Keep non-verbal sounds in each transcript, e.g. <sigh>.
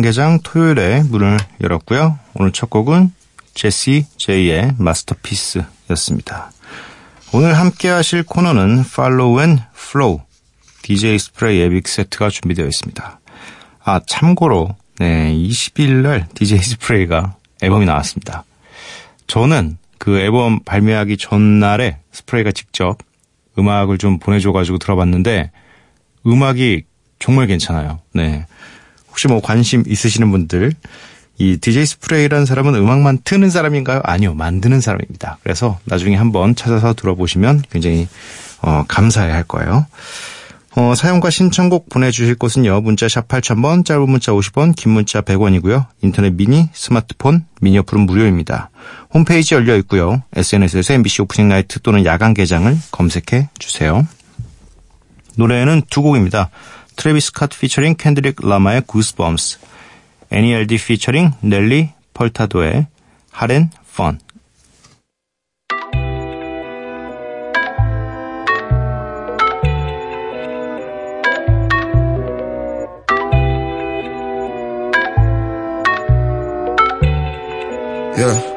야간개장 토요일에 문을 열었고요. 오늘 첫 곡은 제시 제이의 마스터피스였습니다. 오늘 함께 하실 코너는 Follow and Flow DJ 스프레이 에빅 세트가 준비되어 있습니다. 아 참고로 네 20일 날 DJ 스프레이가 앨범이 나왔습니다. 저는 그 앨범 발매하기 전날에 스프레이가 직접 음악을 좀 보내줘가지고 들어봤는데 음악이 정말 괜찮아요. 네. 혹시 뭐 관심 있으시는 분들 이 DJ 스프레이라는 사람은 음악만 트는 사람인가요? 아니요. 만드는 사람입니다. 그래서 나중에 한번 찾아서 들어보시면 굉장히 어, 감사해 할 거예요. 어, 사용과 신청곡 보내주실 곳은요. 문자 샵 8000번, 짧은 문자 50원, 긴 문자 100원이고요. 인터넷 미니, 스마트폰, 미니 어플은 무료입니다. 홈페이지 열려 있고요. SNS에서 MBC 오프닝 나이트 또는 야간 개장을 검색해 주세요. 노래는 두 곡입니다. 트래비스 카트 피처링 캔드릭 라마의 Goosebumps, NELD 피처링 넬리 펄타도의 Fun. Yeah.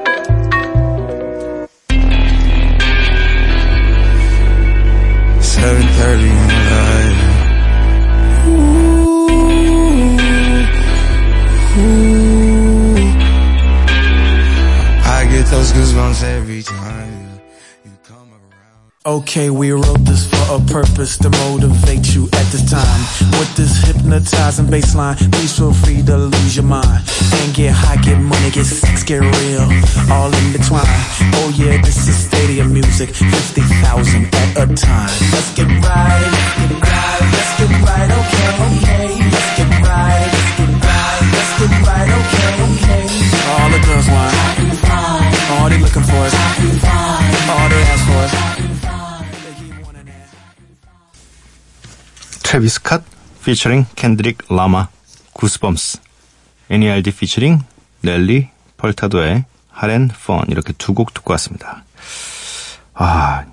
Those goosebumps every time you come around. Okay, we wrote this for a purpose to motivate you at this time. With this hypnotizing baseline, please feel free to lose your mind. And get high, get money, get sex, get real. All in between. Oh yeah, this is stadium music. 50,000 at a time. Let's get right, let's get right, let's get right, okay. Okay, let's get right, let's get right, let's get right, okay. Okay. All the girls want. All they looking for is. All they ask for is. They keep wanting that. 트래비스 컷 피처링 캔드릭 라마 goosebumps NERD featuring 넬리 퍼타도의 Hot-n-Fun 이렇게 두 곡 듣고 왔습니다. 아,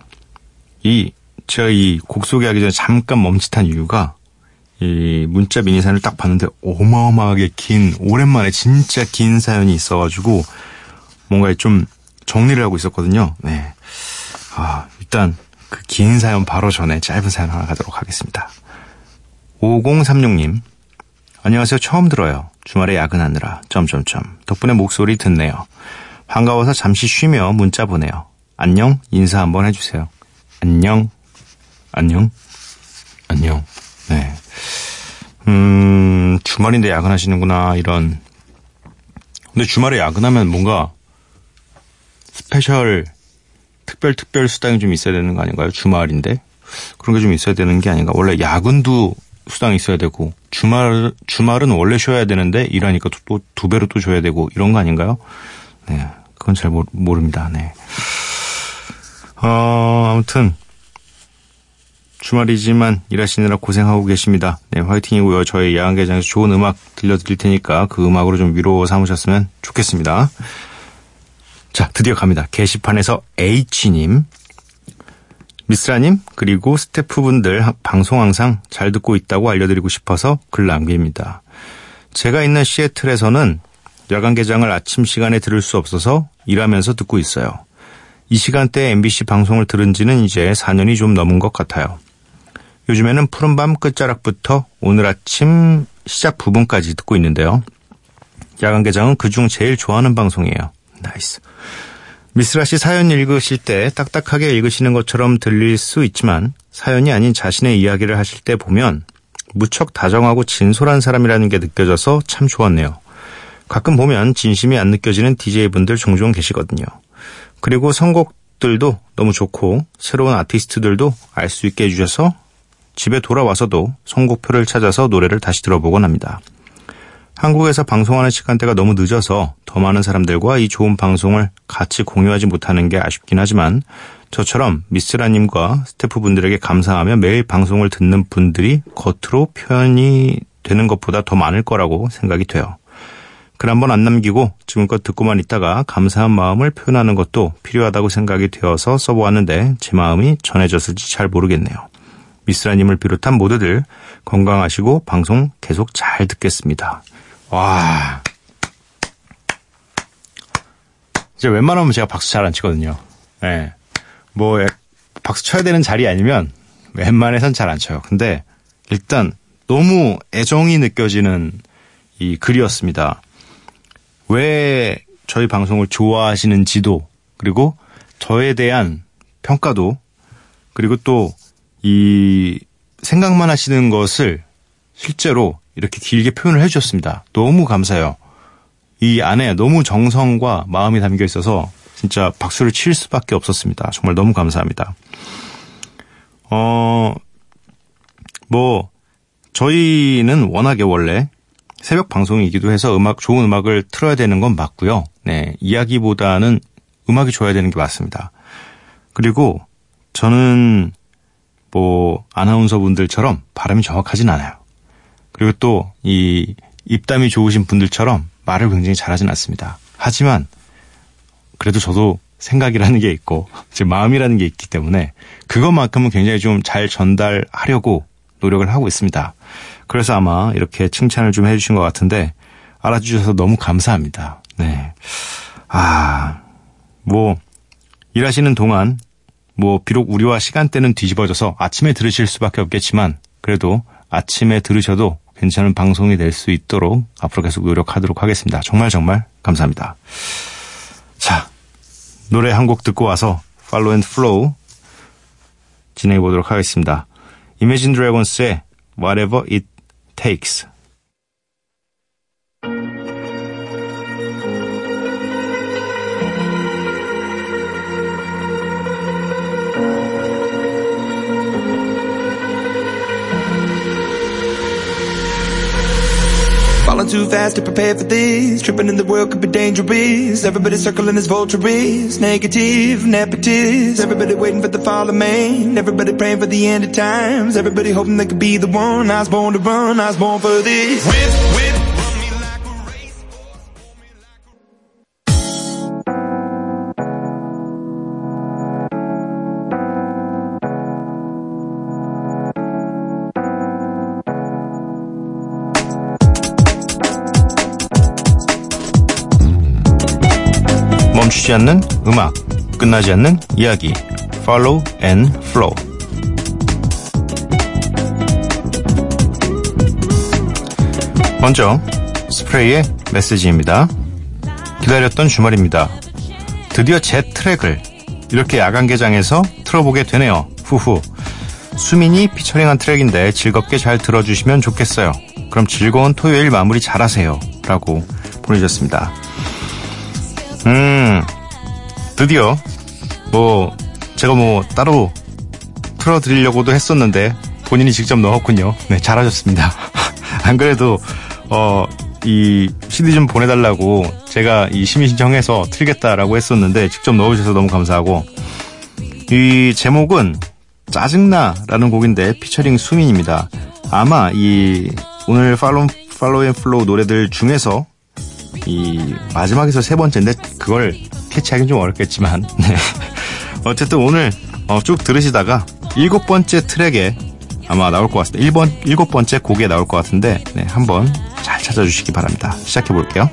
이 제가 이 곡 소개하기 전에 잠깐 멈칫한 이유가 이 문자 미니 사연을 딱 봤는데 어마어마하게 긴 오랜만에 진짜 긴 사연이 있어가지고 뭔가 좀 정리를 하고 있었거든요. 네. 아, 일단 그 긴 사연 바로 전에 짧은 사연 하나 가도록 하겠습니다. 5036님. 안녕하세요. 처음 들어요. 주말에 야근하느라. 점점점. 덕분에 목소리 듣네요. 반가워서 잠시 쉬며 문자 보내요. 안녕. 인사 한번 해주세요. 안녕. 안녕. 안녕. 네. 음, 주말인데 야근하시는구나. 이런. 근데 주말에 야근하면 뭔가 special 특별 특별 수당이 좀 있어야 되는 거 아닌가요? 주말인데 그런 게 좀 있어야 되는 게 아닌가? 원래 야근도 수당이 있어야 되고 주말 주말은 원래 쉬어야 되는데 일하니까 또 두 배로 또 줘야 되고 이런 거 아닌가요? 네, 그건 잘 모르, 모릅니다. 네. 어, 아무튼 주말이지만 일하시느라 고생하고 계십니다. 네, 화이팅이고요. 저희 야간개장에서 좋은 음악 들려드릴 테니까 그 음악으로 좀 위로 삼으셨으면 좋겠습니다. 자, 드디어 갑니다. 게시판에서 H님, 미스라님, 그리고 스태프분들 하- 방송 항상 잘 듣고 있다고 알려드리고 싶어서 글 남깁니다. 제가 있는 시애틀에서는 야간 개장을 아침 시간에 들을 수 없어서 일하면서 듣고 있어요. 이 시간대에 MBC 방송을 들은 지는 이제 4년이 좀 넘은 것 같아요. 요즘에는 푸른밤 끝자락부터 오늘 아침 시작 부분까지 듣고 있는데요. 야간 개장은 그중 제일 좋아하는 방송이에요. Nice. 미쓰라 씨 사연 읽으실 때 딱딱하게 읽으시는 것처럼 들릴 수 있지만 사연이 아닌 자신의 이야기를 하실 때 보면 무척 다정하고 진솔한 사람이라는 게 느껴져서 참 좋았네요. 가끔 보면 진심이 안 느껴지는 DJ분들 종종 계시거든요. 그리고 선곡들도 너무 좋고 새로운 아티스트들도 알 수 있게 해주셔서 집에 돌아와서도 선곡표를 찾아서 노래를 다시 들어보곤 합니다. 한국에서 방송하는 시간대가 너무 늦어서 더 많은 사람들과 이 좋은 방송을 같이 공유하지 못하는 게 아쉽긴 하지만 저처럼 미스라님과 스태프분들에게 감사하며 매일 방송을 듣는 분들이 겉으로 표현이 되는 것보다 더 많을 거라고 생각이 돼요. 글 한 번 안 남기고 지금껏 듣고만 있다가 감사한 마음을 표현하는 것도 필요하다고 생각이 되어서 써보았는데 제 마음이 전해졌을지 잘 모르겠네요. 미스라님을 비롯한 모두들 건강하시고 방송 계속 잘 듣겠습니다. 와. 이제 웬만하면 제가 박수 잘 안 치거든요. 예. 네. 뭐, 박수 쳐야 되는 자리 아니면 웬만해선 잘 안 쳐요. 근데 일단 너무 애정이 느껴지는 이 글이었습니다. 왜 저희 방송을 좋아하시는지도, 그리고 저에 대한 평가도, 그리고 또 이 생각만 하시는 것을 실제로 이렇게 길게 표현을 해주셨습니다. 너무 감사해요. 이 안에 너무 정성과 마음이 담겨 있어서 진짜 박수를 칠 수밖에 없었습니다. 정말 너무 감사합니다. 어, 뭐, 저희는 워낙에 원래 새벽 방송이기도 해서 음악, 좋은 음악을 틀어야 되는 건 맞고요. 네, 이야기보다는 음악이 좋아야 되는 게 맞습니다. 그리고 저는 뭐, 아나운서 분들처럼 발음이 정확하진 않아요. 그리고 또 이 입담이 좋으신 분들처럼 말을 굉장히 잘하진 않습니다. 하지만 그래도 저도 생각이라는 게 있고 제 마음이라는 게 있기 때문에 그것만큼은 굉장히 좀 잘 전달하려고 노력을 하고 있습니다. 그래서 아마 이렇게 칭찬을 좀 해주신 것 같은데 알아주셔서 너무 감사합니다. 네. 아, 뭐, 일하시는 동안 뭐, 비록 우리와 시간대는 뒤집어져서 아침에 들으실 수밖에 없겠지만 그래도 아침에 들으셔도 괜찮은 방송이 될 수 있도록 앞으로 계속 노력하도록 하겠습니다. 정말 정말 감사합니다. 자, 노래 한 곡 듣고 와서 Follow and Flow 진행해 보도록 하겠습니다. Imagine Dragons의 Whatever It Takes fast to prepare for this. Tripping in the world could be dangerous. Everybody circling as vultures. Negative, nepotist. Everybody waiting for the fall of man. Everybody praying for the end of times. Everybody hoping they could be the one. I was born to run. I was born for this. Whip, 멈추지 않는 음악, 끝나지 않는 이야기. Follow and Flow. 먼저 스프레이의 메시지입니다. 기다렸던 주말입니다. 드디어 제 트랙을 이렇게 야간 개장에서 틀어보게 되네요. 후후. 수민이 피처링한 트랙인데 즐겁게 잘 들어주시면 좋겠어요. 그럼 즐거운 토요일 마무리 잘하세요. 라고 보내주셨습니다. 음, 드디어, 뭐, 제가 뭐, 따로 틀어드리려고도 했었는데, 본인이 직접 넣었군요. 네, 잘하셨습니다. <laughs> 안 그래도, 어, 이 CD 좀 보내달라고 제가 이 심의 신청해서 틀겠다라고 했었는데, 직접 넣어주셔서 너무 감사하고, 이 제목은 짜증나라는 곡인데, 피처링 수민입니다. 아마 이, 오늘 follow, follow and flow 노래들 중에서 이 마지막에서 세 번째인데 그걸 catch하기는 좀 어렵겠지만 <laughs> 네. 어쨌든 오늘 어, 쭉 들으시다가 일곱 번째 트랙에 아마 나올 것 같습니다. 1번 일곱 번째 곡에 나올 것 같은데 네, 한번 잘 찾아주시기 바랍니다. 시작해 볼게요.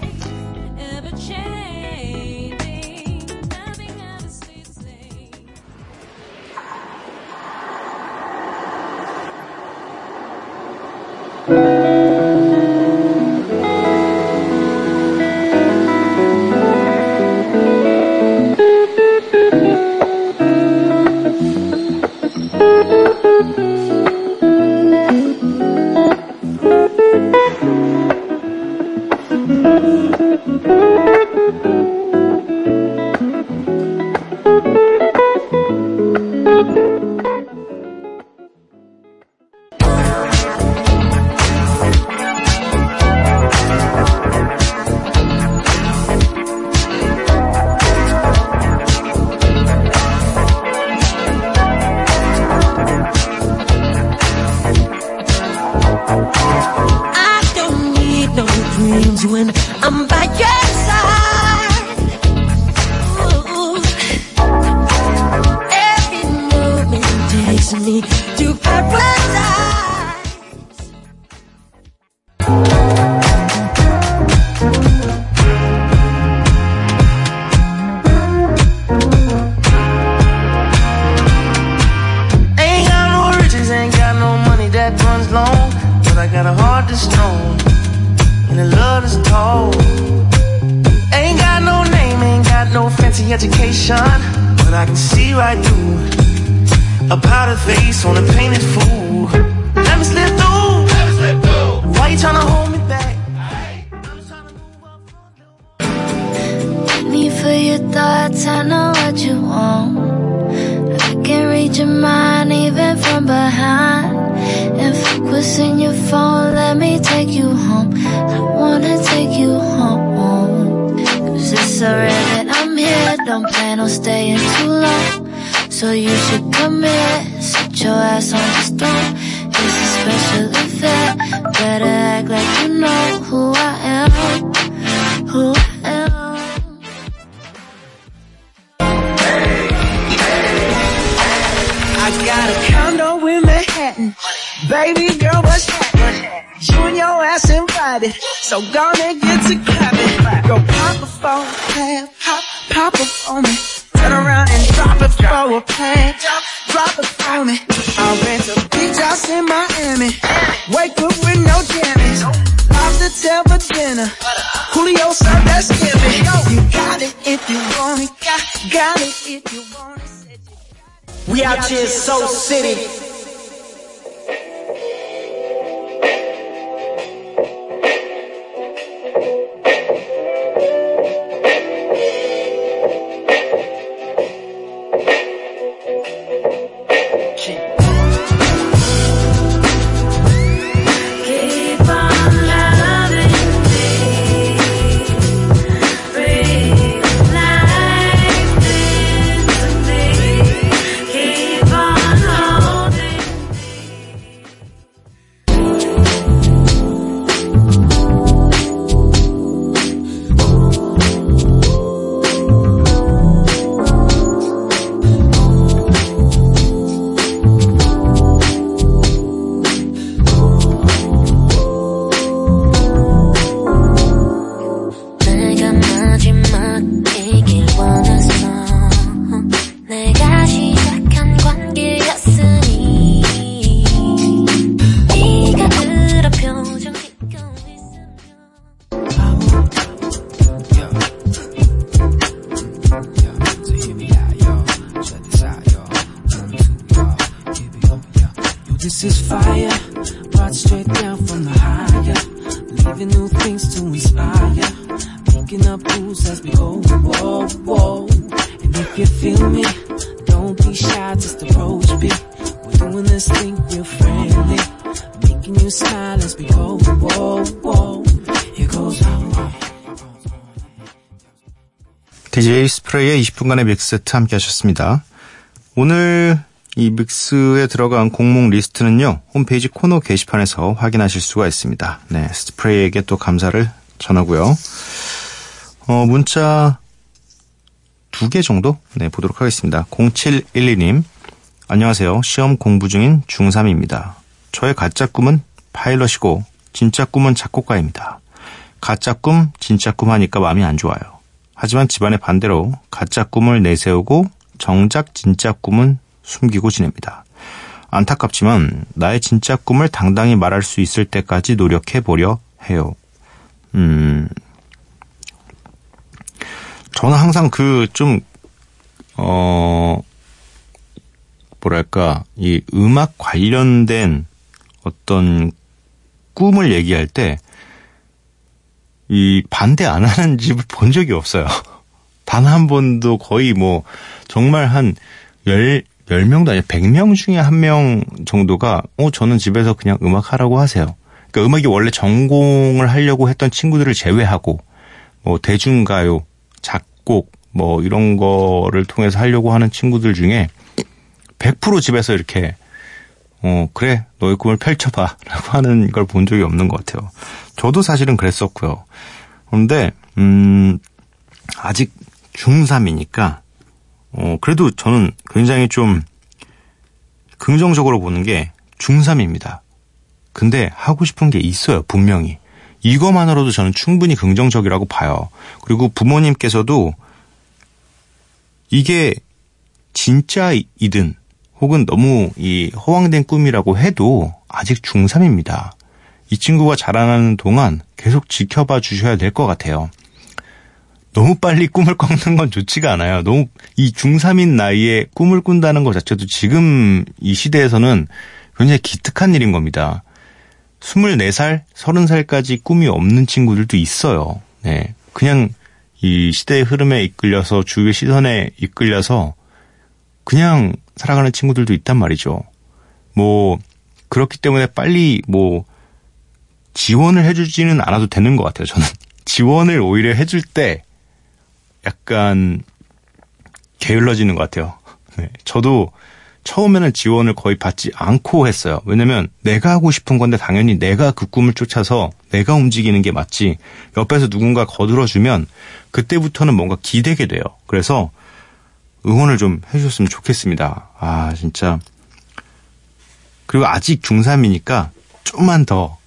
A powdered face on a painted fool. Let me slip through. Why you tryna hold me back? Me for your thoughts, I know what you want. I can read your mind even from behind. And fuck what's in your phone, let me take you home. I wanna take you home. Cause it's rare I'm here, don't plan on staying too long. So you should come here, sit your ass on this throne. It's a special event, better act like you know who I am. Who I am. I got a condo in Manhattan. Baby girl, what's happening? You and your ass invited. So gonna get to clapping. Go pop a phone, plan, pop, pop it for a. Drop it for me. I'll rent a beach house in Miami. Wake up with no jammies. Lobster tail for dinner. Julio served that skippy. You got it if you want it. Got, got it if you want it. We out here Soul City. DJ 스프레이의 20분간의 믹스세트 함께 하셨습니다. 오늘 이 믹스에 들어간 곡목 리스트는요, 홈페이지 코너 게시판에서 확인하실 수가 있습니다. 네, 스프레이에게 또 감사를 전하고요. 어, 문자 두 개 정도? 네, 보도록 하겠습니다. 0712님, 안녕하세요. 시험 공부 중인 중3입니다. 저의 가짜 꿈은 파일럿이고, 진짜 꿈은 작곡가입니다. 가짜 꿈, 진짜 꿈 하니까 마음이 안 좋아요. 하지만 집안의 반대로 가짜 꿈을 내세우고 정작 진짜 꿈은 숨기고 지냅니다. 안타깝지만 나의 진짜 꿈을 당당히 말할 수 있을 때까지 노력해 보려 해요. 음, 저는 항상 그 좀, 어, 뭐랄까, 이 음악 관련된 어떤 꿈을 얘기할 때, 이 반대 안 하는 집을 본 적이 없어요. <laughs> 단 한 번도 거의 뭐, 정말 한 열, 10명도 아니라 100명 중에 한 명 정도가, 어, 저는 집에서 그냥 음악 하라고 하세요. 그러니까 음악이 원래 전공을 하려고 했던 친구들을 제외하고, 뭐, 대중가요, 작곡, 뭐, 이런 거를 통해서 하려고 하는 친구들 중에 100% 집에서 이렇게, 어, 그래, 너의 꿈을 펼쳐봐. 라고 하는 걸 본 적이 없는 것 같아요. 저도 사실은 그랬었고요. 그런데 음 아직 중3이니까 어 그래도 저는 굉장히 좀 긍정적으로 보는 게 중3입니다. 근데 하고 싶은 게 있어요, 분명히. 이거만으로도 저는 충분히 긍정적이라고 봐요. 그리고 부모님께서도 이게 진짜이든 혹은 너무 이 허황된 꿈이라고 해도 아직 중3입니다. 이 친구가 자라나는 동안 계속 지켜봐 주셔야 될 것 같아요. 너무 빨리 꿈을 <laughs> 꺾는 건 좋지가 않아요. 너무 이 중3인 나이에 꿈을 꾼다는 것 자체도 지금 이 시대에서는 굉장히 기특한 일인 겁니다. 24살, 30살까지 꿈이 없는 친구들도 있어요. 네. 그냥 이 시대의 흐름에 이끌려서 주위의 시선에 이끌려서 그냥 살아가는 친구들도 있단 말이죠. 뭐, 그렇기 때문에 빨리 뭐, 지원을 해주지는 않아도 되는 것 같아요, 저는. <laughs> 지원을 오히려 해줄 때 약간 게을러지는 것 같아요. 네. 저도 처음에는 지원을 거의 받지 않고 했어요. 왜냐면 내가 하고 싶은 건데 당연히 내가 그 꿈을 쫓아서 내가 움직이는 게 맞지. 옆에서 누군가 거들어주면 그때부터는 뭔가 기대게 돼요. 그래서 응원을 좀 해주셨으면 좋겠습니다. 아, 진짜. 그리고 아직 중3이니까 좀만 더,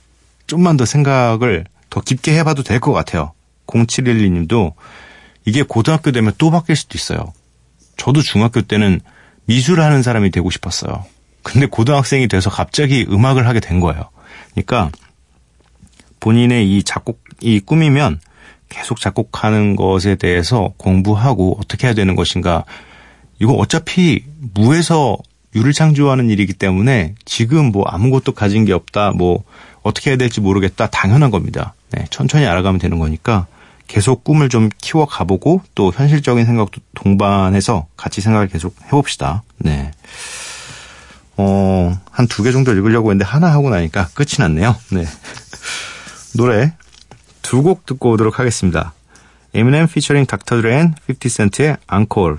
좀만 더 생각을 더 깊게 해봐도 될 것 같아요. 0712님도 이게 고등학교 되면 또 바뀔 수도 있어요. 저도 중학교 때는 미술하는 사람이 되고 싶었어요. 근데 고등학생이 돼서 갑자기 음악을 하게 된 거예요. 그러니까 본인의 이 작곡 이 꿈이면 계속 작곡하는 것에 대해서 공부하고 어떻게 해야 되는 것인가. 이거 어차피 무에서 유를 창조하는 일이기 때문에 지금 뭐 아무것도 가진 게 없다. 뭐 어떻게 해야 될지 모르겠다. 당연한 겁니다. 네, 천천히 알아가면 되는 거니까 계속 꿈을 좀 키워 가보고 또 현실적인 생각도 동반해서 같이 생각을 계속 해봅시다. 네. 어, 한 두 개 정도 읽으려고 했는데 하나 하고 나니까 끝이 났네요. 네. <laughs> 노래 두 곡 듣고 오도록 하겠습니다. 피처링 닥터 드레 and 50센트의 Encore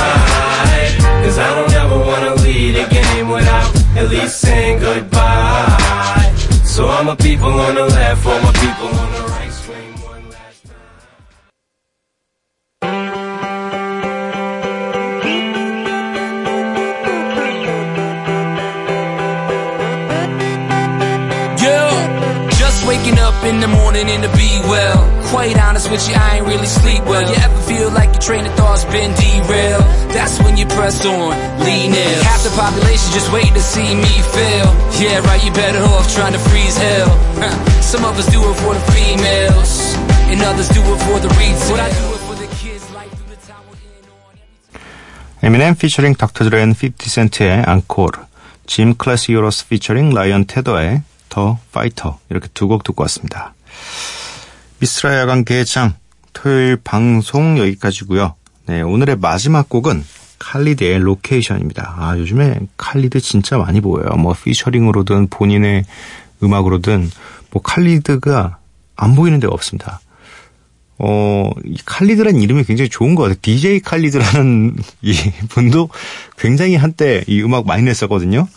Cause I don't ever wanna lead a game without at least saying goodbye. So all my people on the left, all my people on the right, scream one. Yeah, just waking up in the morning and to be well Quite honest with you, I ain't really sleep well. You ever feel like your train of thought's been derailed? That's when you press on, lean in. Half the population just waiting to see me fail. Yeah, right, you better off trying to freeze hell. Huh. Some of us do it for the females, and others do it for the retail. What I do it for the kids, life through the tower in on. 에미넴 피처링 닥터 드레인 50센트의 앙코르, 짐 클래스 히어로스 피처링 라이언 테더의 더 파이터 이렇게 두 곡 듣고 왔습니다. 미스라 야간 개장 토요일 방송 여기까지고요. 네, 오늘의 마지막 곡은 칼리드의 Location입니다. 아, 요즘에 칼리드 진짜 많이 보여요. 뭐 피처링으로든 본인의 음악으로든 뭐 칼리드가 안 보이는 데가 없습니다. 어, 이 칼리드라는 이름이 굉장히 좋은 것 같아요. DJ 칼리드라는 <laughs> 이 분도 굉장히 한때 이 음악 많이 냈었거든요.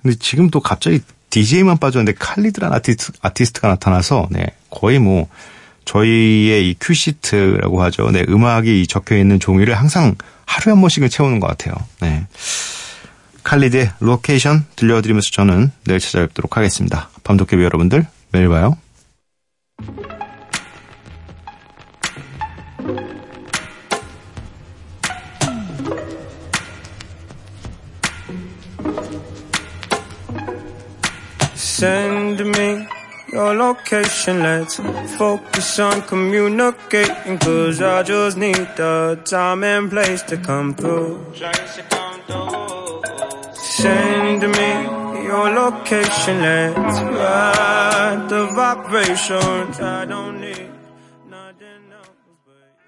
근데 지금 또 갑자기 DJ만 빠졌는데 칼리드라는 아티스트, 아티스트가 나타나서 네, 거의 뭐 저희의 이 큐시트라고 하죠. 네, 음악이 적혀 있는 종이를 항상 하루에 한 번씩은 채우는 것 같아요. 네. 칼리드의 Location 들려드리면서 저는 내일 찾아뵙도록 하겠습니다. 밤도깨비 여러분들 매일 봐요. Your location. Let's focus on communicating. Cause I just need the time and place to come through. Send me your location. Let's ride the vibrations. I don't need.